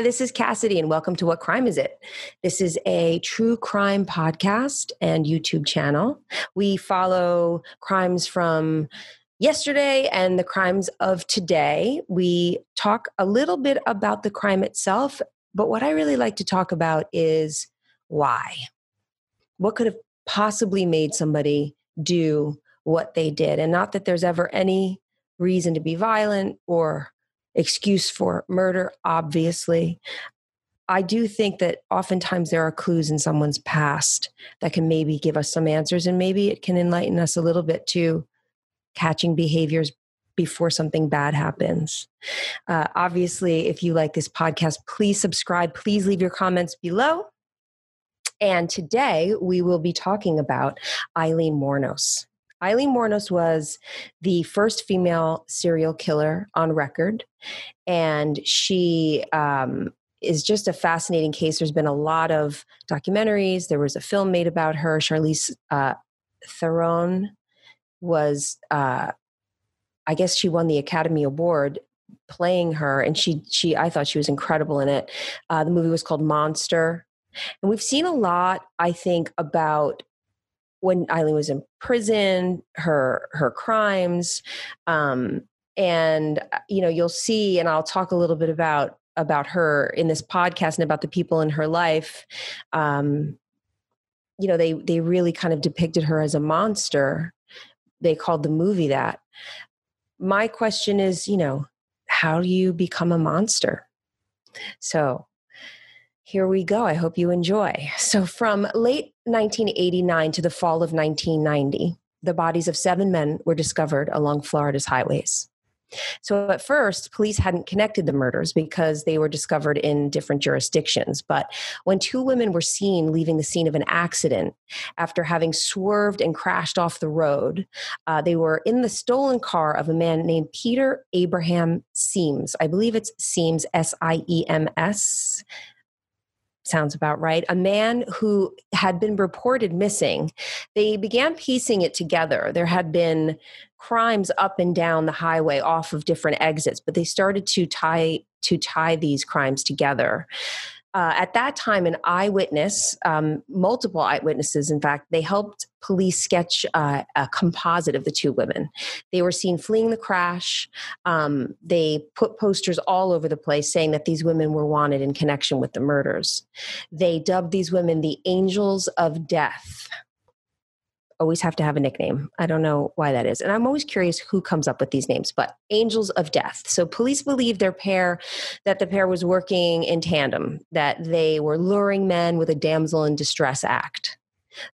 Hi, this is Cassidy, and welcome to What Crime Is It? This is a true crime podcast and YouTube channel. We follow crimes from yesterday and the crimes of today. We talk a little bit about the crime itself, but what I really like to talk about is why. What could have possibly made somebody do what they did? And not that there's ever any reason to be violent or excuse for murder, obviously. I do think that oftentimes there are clues in someone's past that can maybe give us some answers, and maybe it can enlighten us a little bit to catching behaviors before something bad happens. Uh, obviously, if you like this podcast, please subscribe. Please leave your comments below. And today we will be talking about Aileen Wuornos. Aileen Wuornos was the first female serial killer on record, and she um, is just a fascinating case. There's been a lot of documentaries. There was a film made about her. Charlize uh, Theron was, uh, I guess, she won the Academy Award playing her, and she she I thought she was incredible in it. Uh, the movie was called Monster, and we've seen a lot, I think, about when Aileen was in prison, her her crimes, um, and uh, you know you'll see, and I'll talk a little bit about about her in this podcast and about the people in her life. Um, you know, they they really kind of depicted her as a monster. They called the movie that. My question is, you know, how do you become a monster? So here we go. I hope you enjoy. So, from late 1989 to the fall of 1990, the bodies of seven men were discovered along Florida's highways. So, at first, police hadn't connected the murders because they were discovered in different jurisdictions. But when two women were seen leaving the scene of an accident after having swerved and crashed off the road, uh, they were in the stolen car of a man named Peter Abraham Siems. I believe it's Siems, S I E M S sounds about right. A man who had been reported missing. They began piecing it together. There had been crimes up and down the highway off of different exits, but they started to tie to tie these crimes together uh, at that time, an eyewitness, um, multiple eyewitnesses, in fact, they helped police sketch uh, a composite of the two women. They were seen fleeing the crash. Um, they put posters all over the place saying that these women were wanted in connection with the murders. They dubbed these women the angels of death always have to have a nickname. I don't know why that is. And I'm always curious who comes up with these names, but Angels of Death. So police believe their pair, that the pair was working in tandem, that they were luring men with a damsel in distress act.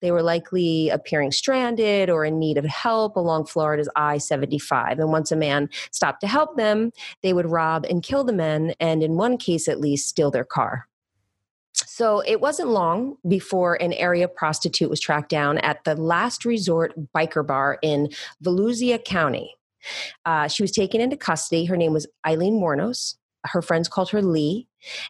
They were likely appearing stranded or in need of help along Florida's I 75. And once a man stopped to help them, they would rob and kill the men, and in one case at least, steal their car. So it wasn't long before an area prostitute was tracked down at the last resort biker bar in Volusia County. Uh, she was taken into custody. Her name was Aileen Wuornos. Her friends called her Lee,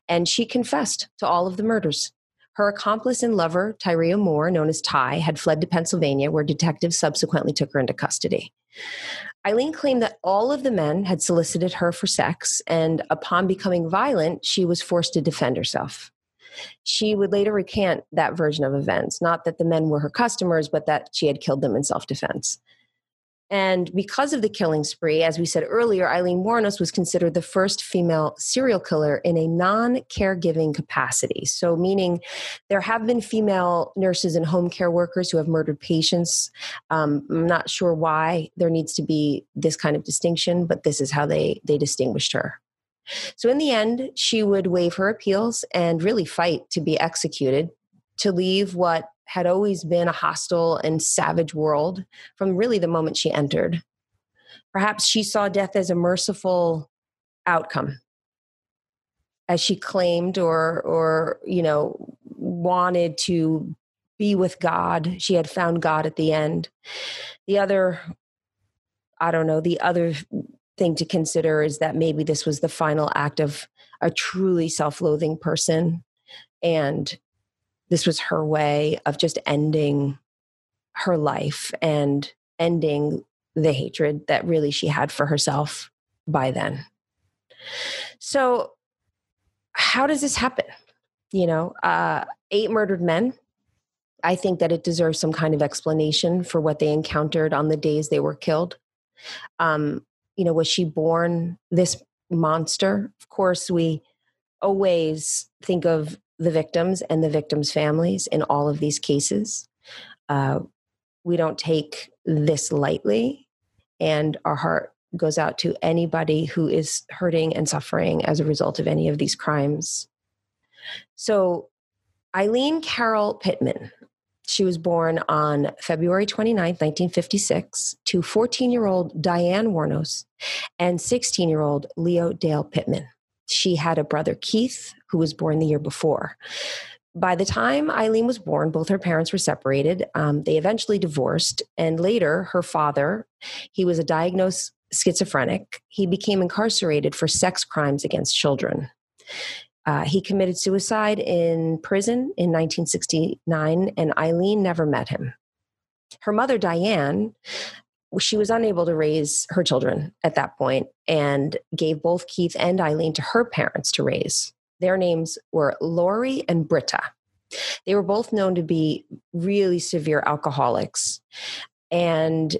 and she confessed to all of the murders. Her accomplice and lover, Tyria Moore, known as Ty, had fled to Pennsylvania, where detectives subsequently took her into custody. Aileen claimed that all of the men had solicited her for sex, and upon becoming violent, she was forced to defend herself. She would later recant that version of events, not that the men were her customers, but that she had killed them in self defense. And because of the killing spree, as we said earlier, Aileen Wuornos was considered the first female serial killer in a non caregiving capacity. So, meaning there have been female nurses and home care workers who have murdered patients. Um, I'm not sure why there needs to be this kind of distinction, but this is how they, they distinguished her. So, in the end, she would waive her appeals and really fight to be executed to leave what had always been a hostile and savage world from really the moment she entered. Perhaps she saw death as a merciful outcome as she claimed or or you know wanted to be with God. She had found God at the end. The other I don't know, the other thing to consider is that maybe this was the final act of a truly self-loathing person and this was her way of just ending her life and ending the hatred that really she had for herself by then so how does this happen? You know, uh, eight murdered men. I think that it deserves some kind of explanation for what they encountered on the days they were killed. Um, you know, was she born this monster? Of course, we always think of the victims and the victims' families in all of these cases. Uh, we don't take this lightly, and our heart goes out to anybody who is hurting and suffering as a result of any of these crimes. So, Aileen Carol Pittman, she was born on February 29, 1956, to 14 year old Diane Wuornos and 16 year old Leo Dale Pittman. She had a brother, Keith, who was born the year before. By the time Aileen was born, both her parents were separated. Um, they eventually divorced, and later, her father, he was a diagnosed schizophrenic. He became incarcerated for sex crimes against children. Uh, he committed suicide in prison in 1969, and Aileen never met him. Her mother, Diane, she was unable to raise her children at that point and gave both Keith and Aileen to her parents to raise. Their names were Lauri and Britta. They were both known to be really severe alcoholics. And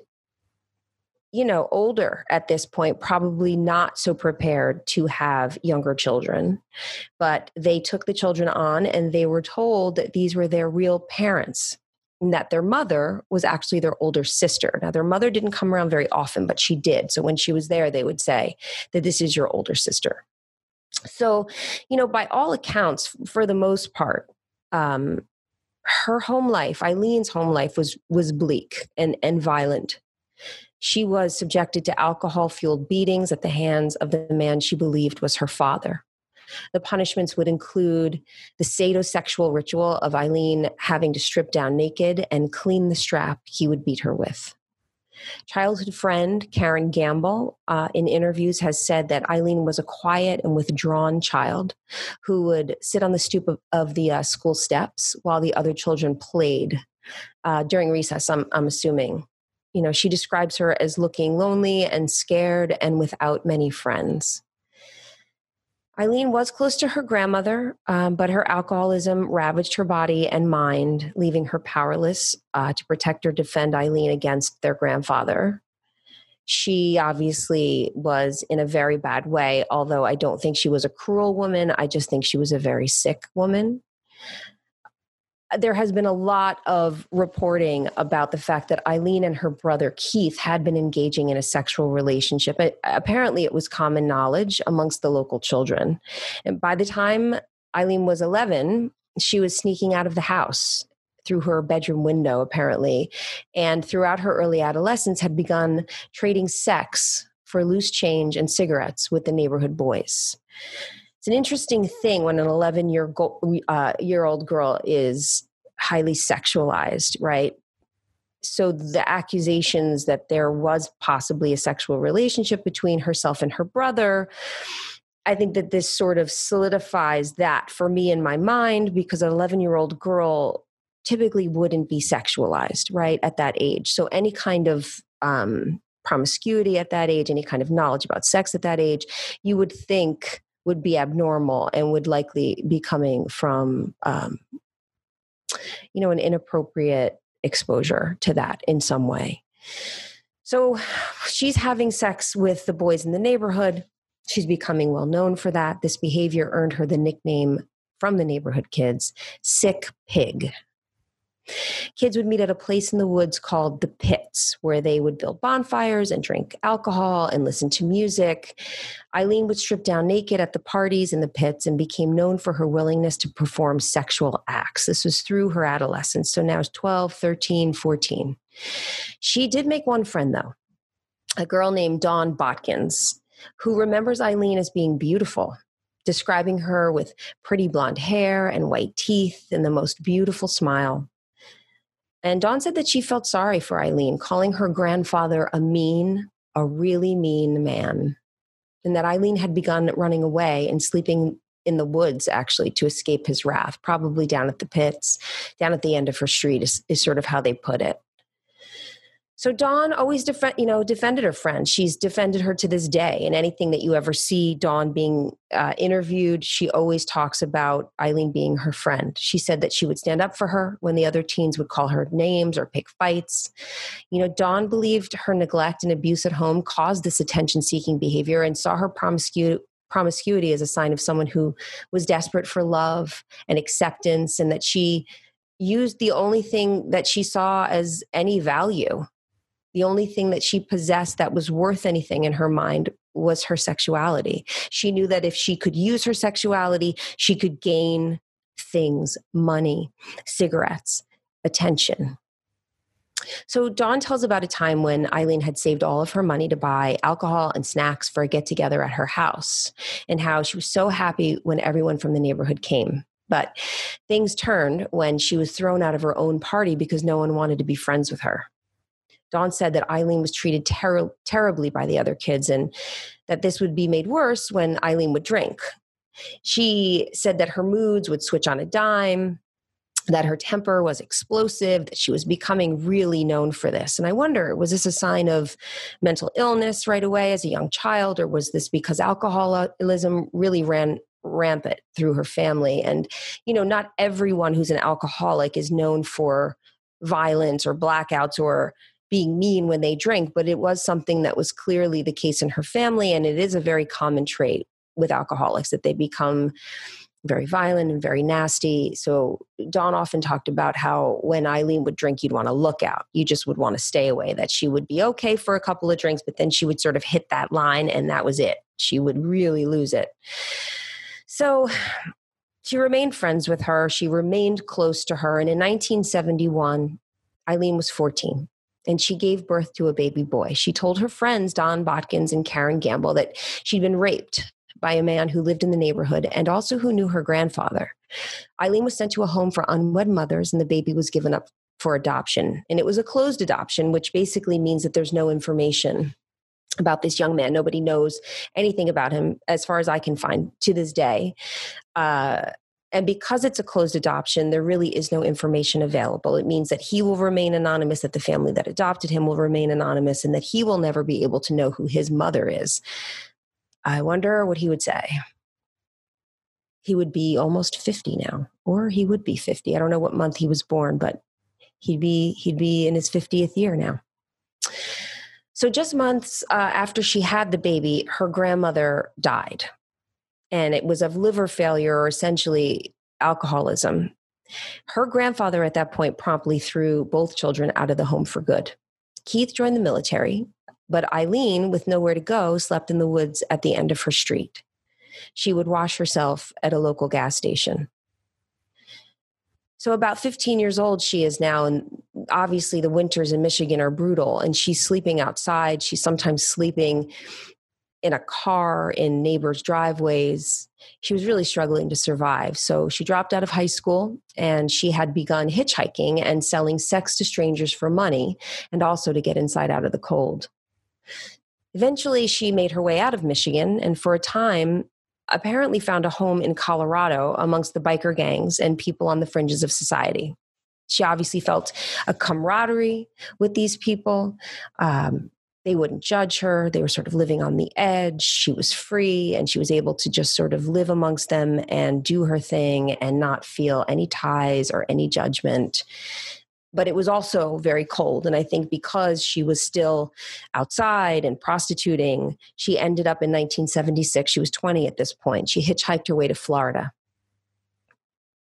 you know, older at this point, probably not so prepared to have younger children. But they took the children on and they were told that these were their real parents and that their mother was actually their older sister. Now, their mother didn't come around very often, but she did. So when she was there, they would say that this is your older sister. So, you know, by all accounts, for the most part, um, her home life, Aileen's home life, was was bleak and and violent. She was subjected to alcohol fueled beatings at the hands of the man she believed was her father. The punishments would include the sadosexual ritual of Aileen having to strip down naked and clean the strap he would beat her with. Childhood friend Karen Gamble, uh, in interviews, has said that Aileen was a quiet and withdrawn child who would sit on the stoop of, of the uh, school steps while the other children played uh, during recess, I'm, I'm assuming you know, she describes her as looking lonely and scared and without many friends. Aileen was close to her grandmother, um, but her alcoholism ravaged her body and mind, leaving her powerless uh, to protect or defend Aileen against their grandfather. She obviously was in a very bad way, although I don't think she was a cruel woman. I just think she was a very sick woman there has been a lot of reporting about the fact that Aileen and her brother Keith had been engaging in a sexual relationship. It, apparently, it was common knowledge amongst the local children. And by the time Aileen was 11, she was sneaking out of the house through her bedroom window, apparently, and throughout her early adolescence had begun trading sex for loose change and cigarettes with the neighborhood boys it's an interesting thing when an 11 year, go, uh, year old girl is highly sexualized, right? So the accusations that there was possibly a sexual relationship between herself and her brother, I think that this sort of solidifies that for me in my mind because an 11 year old girl typically wouldn't be sexualized, right, at that age. So any kind of um, promiscuity at that age, any kind of knowledge about sex at that age, you would think would be abnormal and would likely be coming from um, you know an inappropriate exposure to that in some way. So she's having sex with the boys in the neighborhood. She's becoming well known for that. This behavior earned her the nickname from the neighborhood kids sick pig Kids would meet at a place in the woods called the Pits, where they would build bonfires and drink alcohol and listen to music. Aileen would strip down naked at the parties in the pits and became known for her willingness to perform sexual acts. This was through her adolescence. So now it's 12, 13, 14. She did make one friend, though, a girl named Dawn Botkins, who remembers Aileen as being beautiful describing her with pretty blonde hair and white teeth and the most beautiful smile. And Dawn said that she felt sorry for Aileen, calling her grandfather a mean, a really mean man, and that Aileen had begun running away and sleeping in the woods actually to escape his wrath, probably down at the pits, down at the end of her street is, is sort of how they put it. So Dawn always defend, you know, defended her friend. She's defended her to this day. And anything that you ever see Dawn being uh, interviewed, she always talks about Aileen being her friend. She said that she would stand up for her when the other teens would call her names or pick fights. You know, Dawn believed her neglect and abuse at home caused this attention-seeking behavior, and saw her promiscuity promiscuity as a sign of someone who was desperate for love and acceptance and that she used the only thing that she saw as any value the only thing that she possessed that was worth anything in her mind was her sexuality. She knew that if she could use her sexuality, she could gain things, money, cigarettes, attention. So Dawn tells about a time when Aileen had saved all of her money to buy alcohol and snacks for a get together at her house, and how she was so happy when everyone from the neighborhood came. But things turned when she was thrown out of her own party because no one wanted to be friends with her. Dawn said that Aileen was treated ter- terribly by the other kids and that this would be made worse when Aileen would drink. She said that her moods would switch on a dime, that her temper was explosive, that she was becoming really known for this. And I wonder, was this a sign of mental illness right away as a young child, or was this because alcoholism really ran rampant through her family? And, you know, not everyone who's an alcoholic is known for violence or blackouts or being mean when they drink, but it was something that was clearly the case in her family. And it is a very common trait with alcoholics that they become very violent and very nasty. So Dawn often talked about how when Aileen would drink, you'd want to look out. You just would want to stay away, that she would be okay for a couple of drinks, but then she would sort of hit that line and that was it. She would really lose it. So she remained friends with her. She remained close to her. And in 1971, Aileen was 14 and she gave birth to a baby boy. She told her friends, Dawn Botkins and Karen Gamble, that she'd been raped by a man who lived in the neighborhood and also who knew her grandfather. Aileen was sent to a home for unwed mothers, and the baby was given up for adoption. And it was a closed adoption, which basically means that there's no information about this young man. Nobody knows anything about him, as far as I can find to this day. Uh, and because it's a closed adoption, there really is no information available. It means that he will remain anonymous, that the family that adopted him will remain anonymous, and that he will never be able to know who his mother is. I wonder what he would say. He would be almost 50 now, or he would be 50. I don't know what month he was born, but he'd be he'd be in his 50th year now. So just months uh, after she had the baby, her grandmother died and it was of liver failure or essentially alcoholism. Her grandfather at that point promptly threw both children out of the home for good. Keith joined the military, but Aileen, with nowhere to go, slept in the woods at the end of her street. She would wash herself at a local gas station. So, about 15 years old, she is now, and obviously the winters in Michigan are brutal, and she's sleeping outside. She's sometimes sleeping in a car in neighbors' driveways. She was really struggling to survive. So she dropped out of high school and she had begun hitchhiking and selling sex to strangers for money and also to get inside out of the cold. Eventually, she made her way out of Michigan and for a time apparently found a home in Colorado amongst the biker gangs and people on the fringes of society. She obviously felt a camaraderie with these people. Um, they wouldn't judge her. They were sort of living on the edge. She was free and she was able to just sort of live amongst them and do her thing and not feel any ties or any judgment. But it was also very cold. And I think because she was still outside and prostituting, she ended up in 1976. She was 20 at this point. She hitchhiked her way to Florida.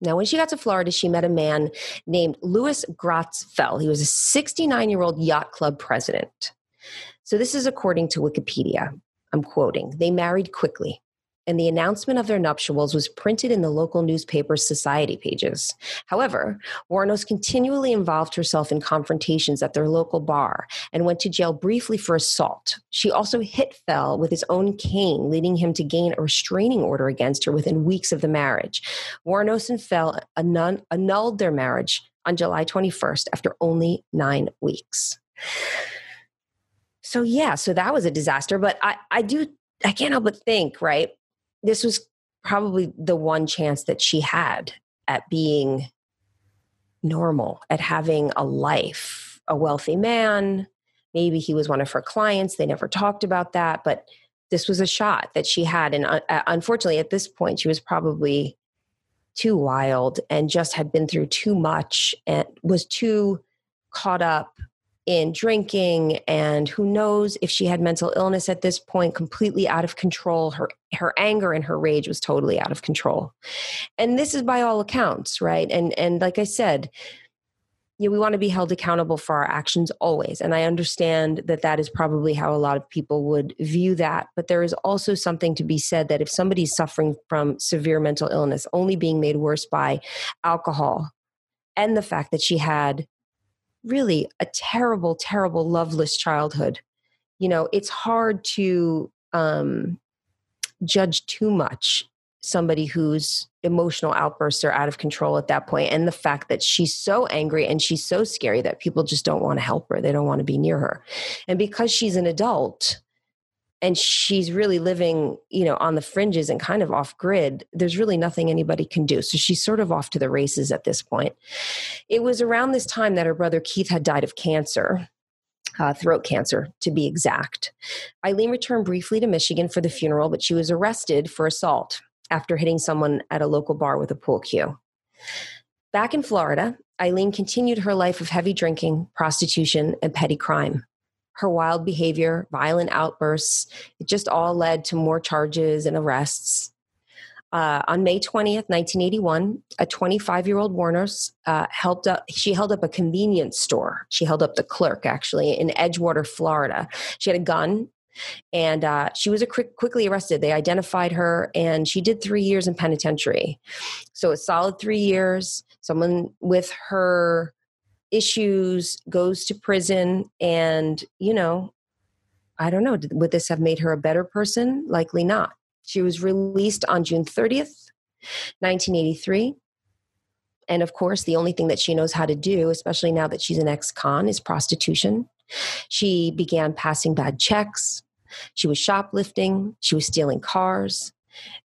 Now, when she got to Florida, she met a man named Lewis Gratz-Fell. He was a 69 year old yacht club president. So this is according to Wikipedia. I'm quoting. They married quickly, and the announcement of their nuptials was printed in the local newspaper's society pages. However, Wuornos continually involved herself in confrontations at their local bar and went to jail briefly for assault. She also hit Fell with his own cane, leading him to gain a restraining order against her within weeks of the marriage. Wuornos and Fell annulled their marriage on July 21st after only nine weeks so yeah so that was a disaster but i i do i can't help but think right this was probably the one chance that she had at being normal at having a life a wealthy man maybe he was one of her clients. They never talked about that, but this was a shot that she had. And uh, uh, unfortunately, at this point, she was probably too wild and just had been through too much and was too caught up in drinking and who knows if she had mental illness at this point completely out of control her her anger and her rage was totally out of control and this is by all accounts right and and like i said you know, we want to be held accountable for our actions always. And I understand that that is probably how a lot of people would view that. But there is also something to be said that if somebody's suffering from severe mental illness, only being made worse by alcohol and the fact that she had really a terrible, terrible, loveless childhood, you know, it's hard to um, judge too much somebody whose emotional outbursts are out of control at that point and the fact that she's so angry and she's so scary that people just don't want to help her they don't want to be near her. And because she's an adult and she's really living you know on the fringes and kind of off grid there's really nothing anybody can do so she's sort of off to the races at this point it was around this time that her brother keith had died of cancer uh, throat cancer, to be exact. Aileen returned briefly to Michigan for the funeral, but she was arrested for assault after hitting someone at a local bar with a pool cue. Back in Florida, Aileen continued her life of heavy drinking, prostitution, and petty crime. Her wild behavior, violent outbursts, it just all led to more charges and arrests. Uh, on May 20th, 1981, a 25 year old Wuornos uh, helped up, she held up a convenience store. She held up the clerk actually in Edgewater, Florida. She had a gun and uh, she was quick, quickly arrested. They identified her, and she did three years in penitentiary. So a solid three years. Someone with her issues goes to prison, and you know, I don't know. Would this have made her a better person? Likely not. She was released on June 30th, 1983. And of course, the only thing that she knows how to do, especially now that she's an ex con, is prostitution. She began passing bad checks. She was shoplifting. She was stealing cars.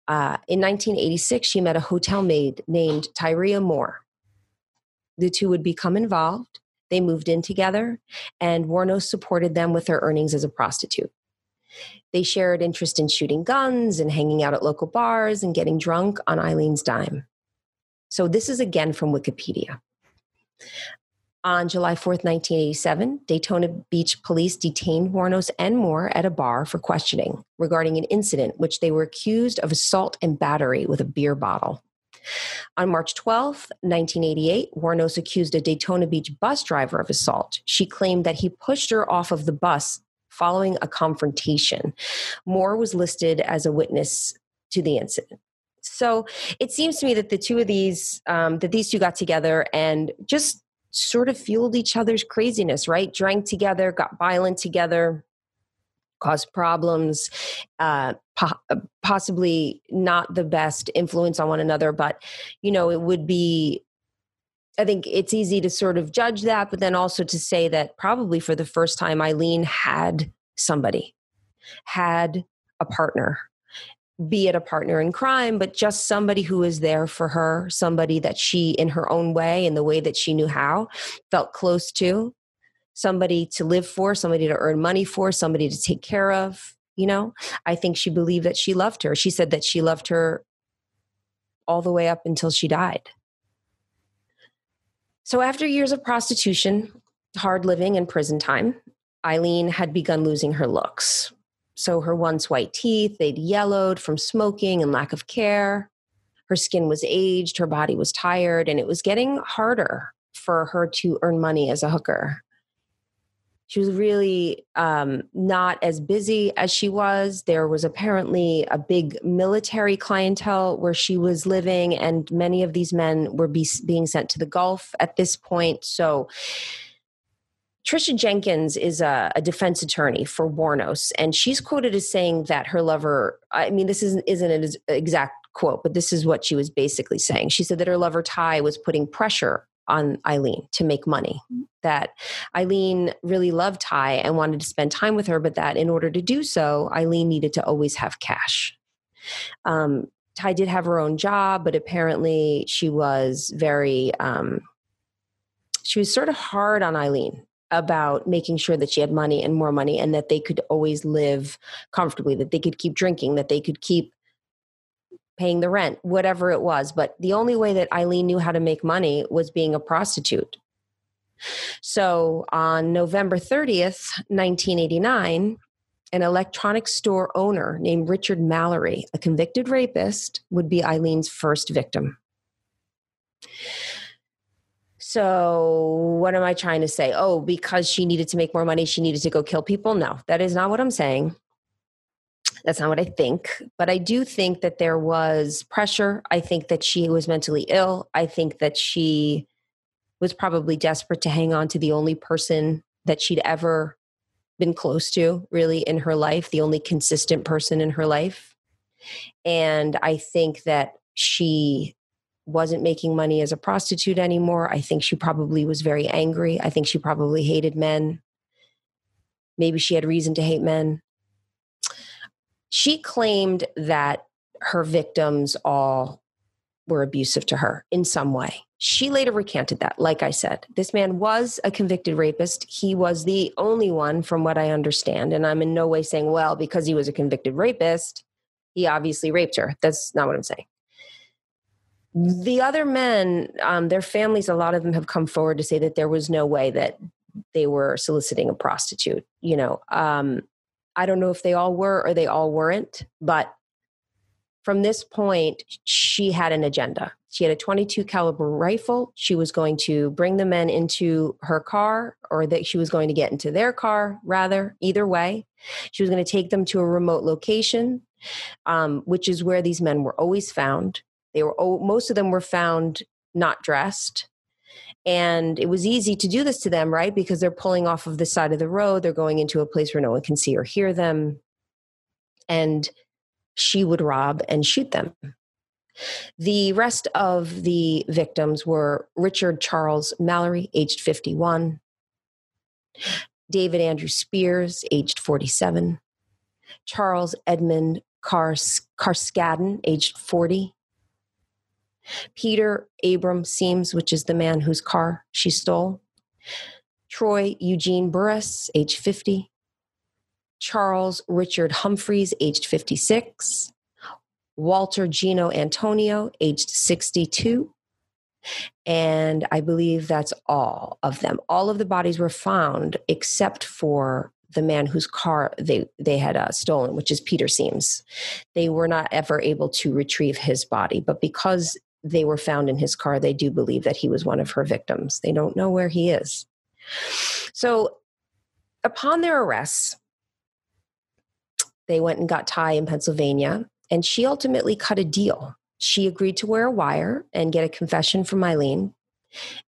Uh, in 1986, she met a hotel maid named Tyria Moore. The two would become involved. They moved in together, and Wuornos supported them with their earnings as a prostitute. They shared interest in shooting guns and hanging out at local bars and getting drunk on Aileen's dime. So, this is again from Wikipedia. On July 4th, 1987, Daytona Beach police detained Wuornos and Moore at a bar for questioning regarding an incident which they were accused of assault and battery with a beer bottle. On March 12, 1988, Wuornos accused a Daytona Beach bus driver of assault. She claimed that he pushed her off of the bus following a confrontation. Moore was listed as a witness to the incident. So it seems to me that the two of these, um, that these two got together and just sort of fueled each other's craziness, right? Drank together, got violent together, caused problems, uh, po- uh, possibly not the best influence on one another, but, you know, it would be. I think it's easy to sort of judge that, but then also to say that probably for the first time, Aileen had somebody, had a partner, be it a partner in crime, but just somebody who was there for her, somebody that she, in her own way, in the way that she knew how, felt close to, somebody to live for, somebody to earn money for, somebody to take care of. You know, I think she believed that she loved her. She said that she loved her all the way up until she died. So, after years of prostitution, hard living, and prison time, Aileen had begun losing her looks. So her once white teeth, they'd yellowed from smoking and lack of care. Her skin was aged, her body was tired, and it was getting harder for her to earn money as a hooker. She was really um, not as busy as she was. There was apparently a big military clientele where she was living, and many of these men were be- being sent to the Gulf at this point. So Trisha Jenkins is a, a, defense attorney for Wuornos, and she's quoted as saying that her lover, I mean, this isn't, isn't an exact quote, but this is what she was basically saying. She said that her lover Ty was putting pressure on Aileen to make money. That Aileen really loved Ty and wanted to spend time with her, but that in order to do so, Aileen needed to always have cash. Um, Ty did have her own job, but apparently she was very, um, she was sort of hard on Aileen about making sure that she had money and more money and that they could always live comfortably, that they could keep drinking, that they could keep paying the rent, whatever it was. But the only way that Aileen knew how to make money was being a prostitute. So on November 30th, 1989, an electronics store owner named Richard Mallory, a convicted rapist, would be Aileen's first victim. So, what am I trying to say? Oh, because she needed to make more money, she needed to go kill people? No, that is not what I'm saying. That's not what I think. But I do think that there was pressure. I think that she was mentally ill. I think that she was probably desperate to hang on to the only person that she'd ever been close to, really, in her life, the only consistent person in her life. And I think that she wasn't making money as a prostitute anymore. I think she probably was very angry. I think she probably hated men. Maybe she had reason to hate men. She claimed that her victims all were abusive to her in some way. She later recanted that. Like I said, this man was a convicted rapist. He was the only one, from what I understand. And I'm in no way saying, well, because he was a convicted rapist, he obviously raped her. That's not what I'm saying. The other men, um, their families, a lot of them have come forward to say that there was no way that they were soliciting a prostitute. You know, um, I don't know if they all were or they all weren't, but from this point, she had an agenda. She had a 22 caliber rifle. She was going to bring the men into her car, or that she was going to get into their car, rather. Either way, she was going to take them to a remote location, um, which is where these men were always found. They were most of them were found not dressed. And it was easy to do this to them, right? Because they're pulling off of the side of the road. They're going into a place where no one can see or hear them. And she would rob and shoot them. The rest of the victims were Richard Charles Mallory, aged 51, David Andrew Spears, aged 47, Charles Edmund Cars- Carskaddon, aged 40, Peter Abram Siems, which is the man whose car she stole, Troy Eugene Burress, age 50, Charles Richard Humphreys, aged 56, Walter Jeno Antonio, aged 62. And I believe that's all of them. All of the bodies were found except for the man whose car they they had uh, stolen, which is Peter Siems. They were not ever able to retrieve his body, but because they were found in his car, they do believe that he was one of her victims. They don't know where he is. So, upon their arrests, they went and got Ty in Pennsylvania, and she ultimately cut a deal. She agreed to wear a wire and get a confession from Aileen,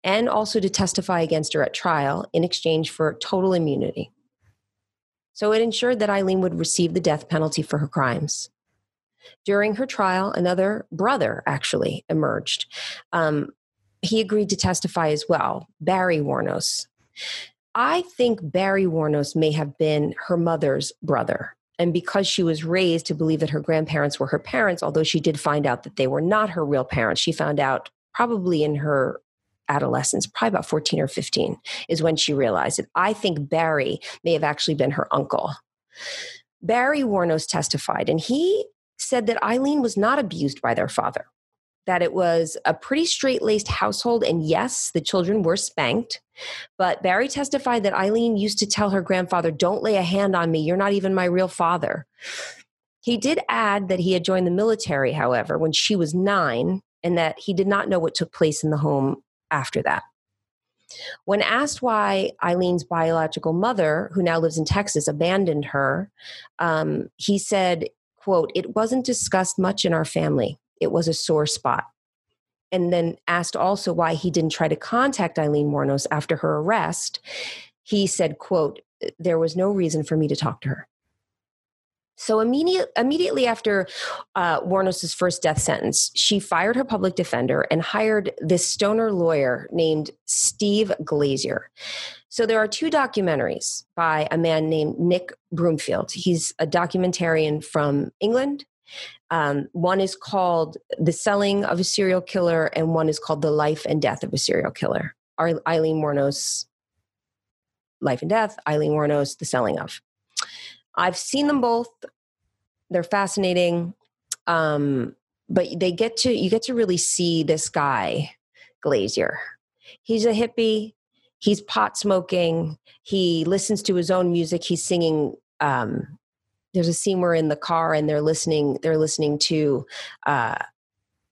and also to testify against her at trial in exchange for total immunity. So it ensured that Aileen would receive the death penalty for her crimes. During her trial, another brother actually emerged. Um, he agreed to testify as well, Barry Wuornos. I think Barry Wuornos may have been her mother's brother. And because she was raised to believe that her grandparents were her parents, although she did find out that they were not her real parents, she found out probably in her adolescence, probably about 14 or 15, is when she realized it. I think Barry may have actually been her uncle. Barry Wuornos testified, and he said that Aileen was not abused by their father that it was a pretty straight laced household. And yes, the children were spanked. But Barry testified that Aileen used to tell her grandfather, Don't lay a hand on me. You're not even my real father. He did add that he had joined the military, however, when she was nine, and that he did not know what took place in the home after that. When asked why Aileen's biological mother, who now lives in Texas, abandoned her, um, he said, quote, it wasn't discussed much in our family it was a sore spot. And then asked also why he didn't try to contact Aileen Wuornos after her arrest. He said, quote, there was no reason for me to talk to her. So immediate, immediately after uh, Wuornos' first death sentence, she fired her public defender and hired this stoner lawyer named Steve Glazer. So there are two documentaries by a man named Nick Broomfield. He's a documentarian from England um, one is called The Selling of a Serial Killer, and one is called The Life and Death of a Serial Killer. Aileen Wuornos, Life and Death, Aileen Wuornos, The Selling of. I've seen them both. They're fascinating. Um, but they get to you get to really see this guy, Glazer. He's a hippie. He's pot smoking. He listens to his own music. He's singing um, there's a scene where in the car and they're listening they're listening to uh,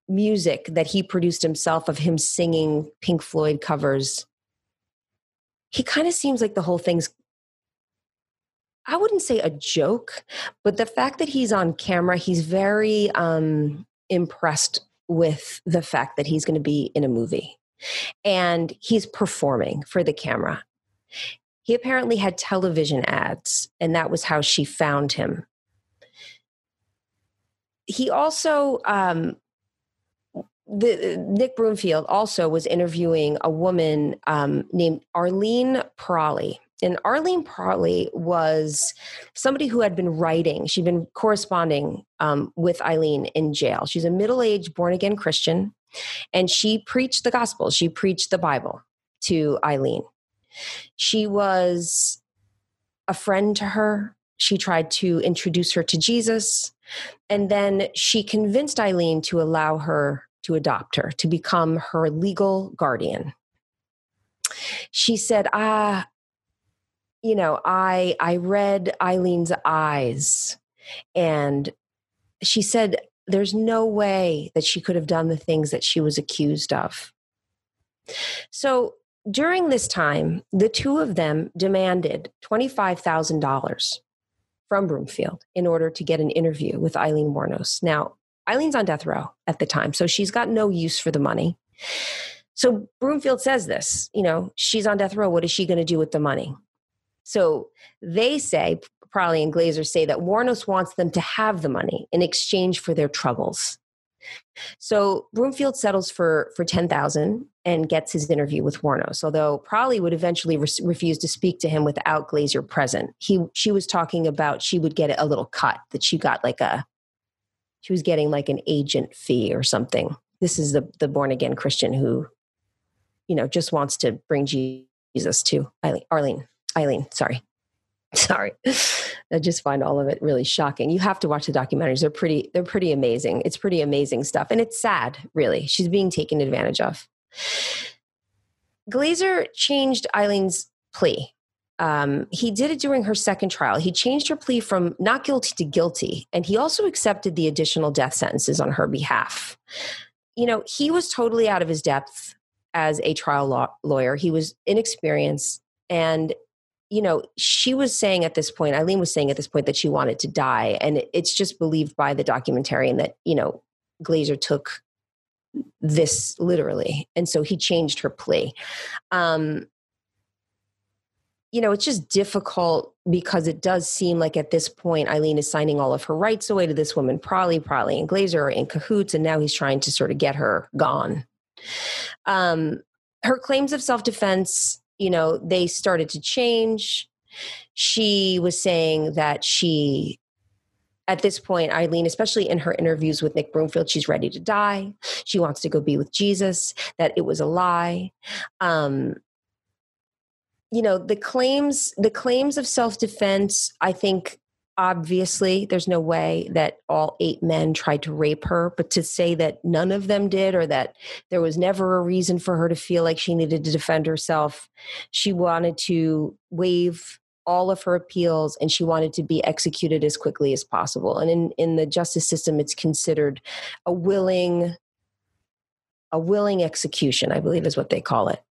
music that he produced himself of him singing pink floyd covers he kind of seems like the whole thing's i wouldn't say a joke but the fact that he's on camera he's very um, impressed with the fact that he's going to be in a movie and he's performing for the camera he apparently had television ads, and that was how she found him. He also, um, the, Nick Broomfield also was interviewing a woman um, named Arlene Pralle. And Arlene Pralle was somebody who had been writing, she'd been corresponding um, with Aileen in jail. She's a middle aged, born again Christian, and she preached the gospel. She preached the Bible to Aileen. She was a friend to her. She tried to introduce her to Jesus. And then she convinced Aileen to allow her to adopt her, to become her legal guardian. She said, Ah, you know, I I read Aileen's eyes and she said there's no way that she could have done the things that she was accused of. So during this time, the two of them demanded $25,000 from Broomfield in order to get an interview with Aileen Wuornos. Now, Aileen's on death row at the time, so she's got no use for the money. So Broomfield says this, you know, she's on death row. What is she going to do with the money? So they say, Pralle and Glazer say that Wuornos wants them to have the money in exchange for their troubles. So Broomfield settles for for ten thousand and gets his interview with Wuornos. Although Pralle would eventually re- refuse to speak to him without Glazer present. He she was talking about she would get a little cut that she got like a she was getting like an agent fee or something. This is the the born again Christian who, you know, just wants to bring Jesus to Arlene, Aileen, sorry. Sorry. I just find all of it really shocking. You have to watch the documentaries. They're pretty they're pretty amazing. It's pretty amazing stuff and it's sad, really. She's being taken advantage of. Glazer changed Aileen's plea. Um, he did it during her second trial. He changed her plea from not guilty to guilty, and he also accepted the additional death sentences on her behalf. You know, he was totally out of his depth as a trial law- lawyer. He was inexperienced, and you know, she was saying at this point, Aileen was saying at this point that she wanted to die. And it's just believed by the documentarian that, you know, Glazer took this literally. And so he changed her plea. Um, you know, it's just difficult because it does seem like at this point, Aileen is signing all of her rights away to this woman, Pralle. Pralle and Glazer are in cahoots, and now he's trying to sort of get her gone. Um, her claims of self defense you know, they started to change. She was saying that she, at this point, Aileen, especially in her interviews with Nick Broomfield, she's ready to die. She wants to go be with Jesus, that it was a lie. Um, you know the claims the claims of self-defense i think obviously there's no way that all eight men tried to rape her but to say that none of them did or that there was never a reason for her to feel like she needed to defend herself she wanted to waive all of her appeals and she wanted to be executed as quickly as possible. And in in the justice system it's considered a willing a willing execution i believe is what they call it.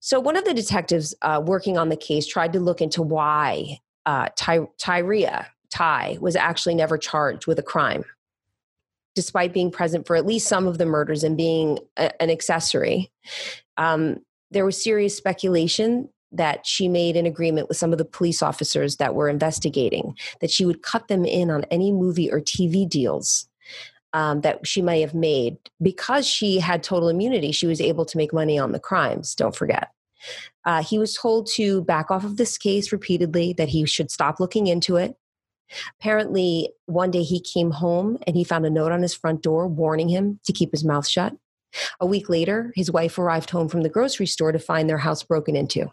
So one of the detectives uh, working on the case tried to look into why uh, Ty- Tyria, Ty, was actually never charged with a crime, despite being present for at least some of the murders and being a- an accessory. Um, there was serious speculation that she made an agreement with some of the police officers that were investigating that she would cut them in on any movie or TV deals um, that she may have made because she had total immunity. She was able to make money on the crimes. Don't forget. Uh, he was told to back off of this case repeatedly, that he should stop looking into it. Apparently, one day he came home and he found a note on his front door warning him to keep his mouth shut. A week later, his wife arrived home from the grocery store to find their house broken into.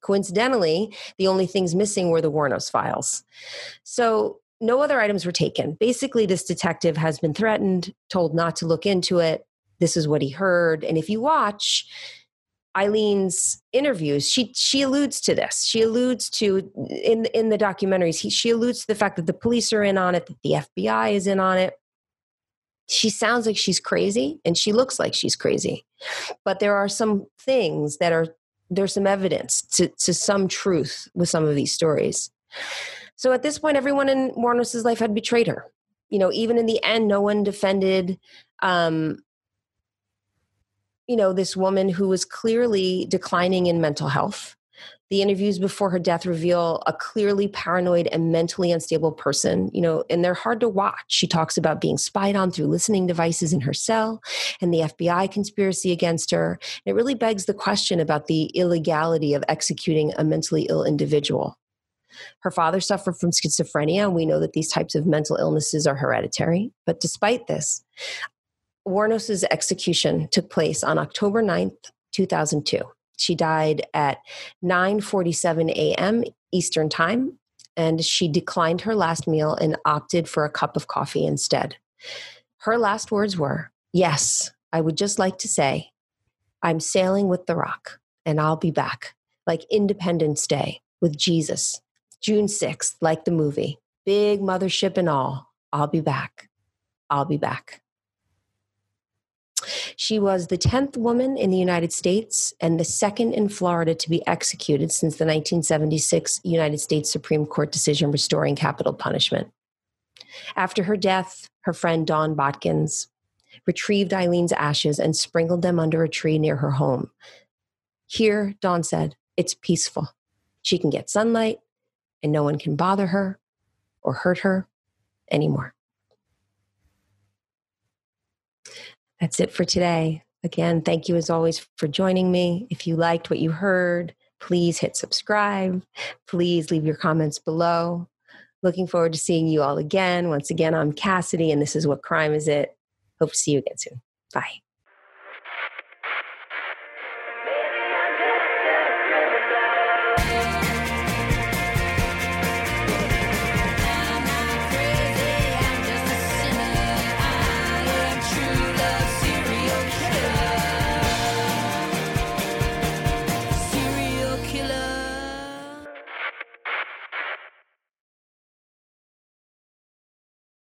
Coincidentally, the only things missing were the Wuornos files. So no other items were taken. Basically, this detective has been threatened, told not to look into it. This is what he heard. And if you watch Aileen's interviews, she she alludes to this. She alludes to in in the documentaries. He, she alludes to the fact that the police are in on it, that the FBI is in on it. She sounds like she's crazy, and she looks like she's crazy. But there are some things that are there's some evidence to, to some truth with some of these stories. So at this point, everyone in Wuornos's life had betrayed her. You know, even in the end, no one defended, um, you know, this woman who was clearly declining in mental health. The interviews before her death reveal a clearly paranoid and mentally unstable person, you know, and they're hard to watch. She talks about being spied on through listening devices in her cell and the FBI conspiracy against her. It really begs the question about the illegality of executing a mentally ill individual. Her father suffered from schizophrenia, and we know that these types of mental illnesses are hereditary. But despite this, Wuornos's execution took place on October 9th, 2002. She died at 9:47 a.m. Eastern Time, and she declined her last meal and opted for a cup of coffee instead. Her last words were, "Yes, I would just like to say, I'm sailing with the rock, and I'll be back, like Independence Day with Jesus June 6th, like the movie, big mothership and all. I'll be back. I'll be back. She was the 10th woman in the United States and the second in Florida to be executed since the 1976 United States Supreme Court decision restoring capital punishment. After her death, her friend Dawn Botkins retrieved Aileen's ashes and sprinkled them under a tree near her home. Here, Dawn said, it's peaceful. She can get sunlight, and no one can bother her or hurt her anymore. That's it for today. Again, thank you as always for joining me. If you liked what you heard, please hit subscribe. Please leave your comments below. Looking forward to seeing you all again. Once again, I'm Cassidy, and this is What Crime Is It? Hope to see you again soon. Bye.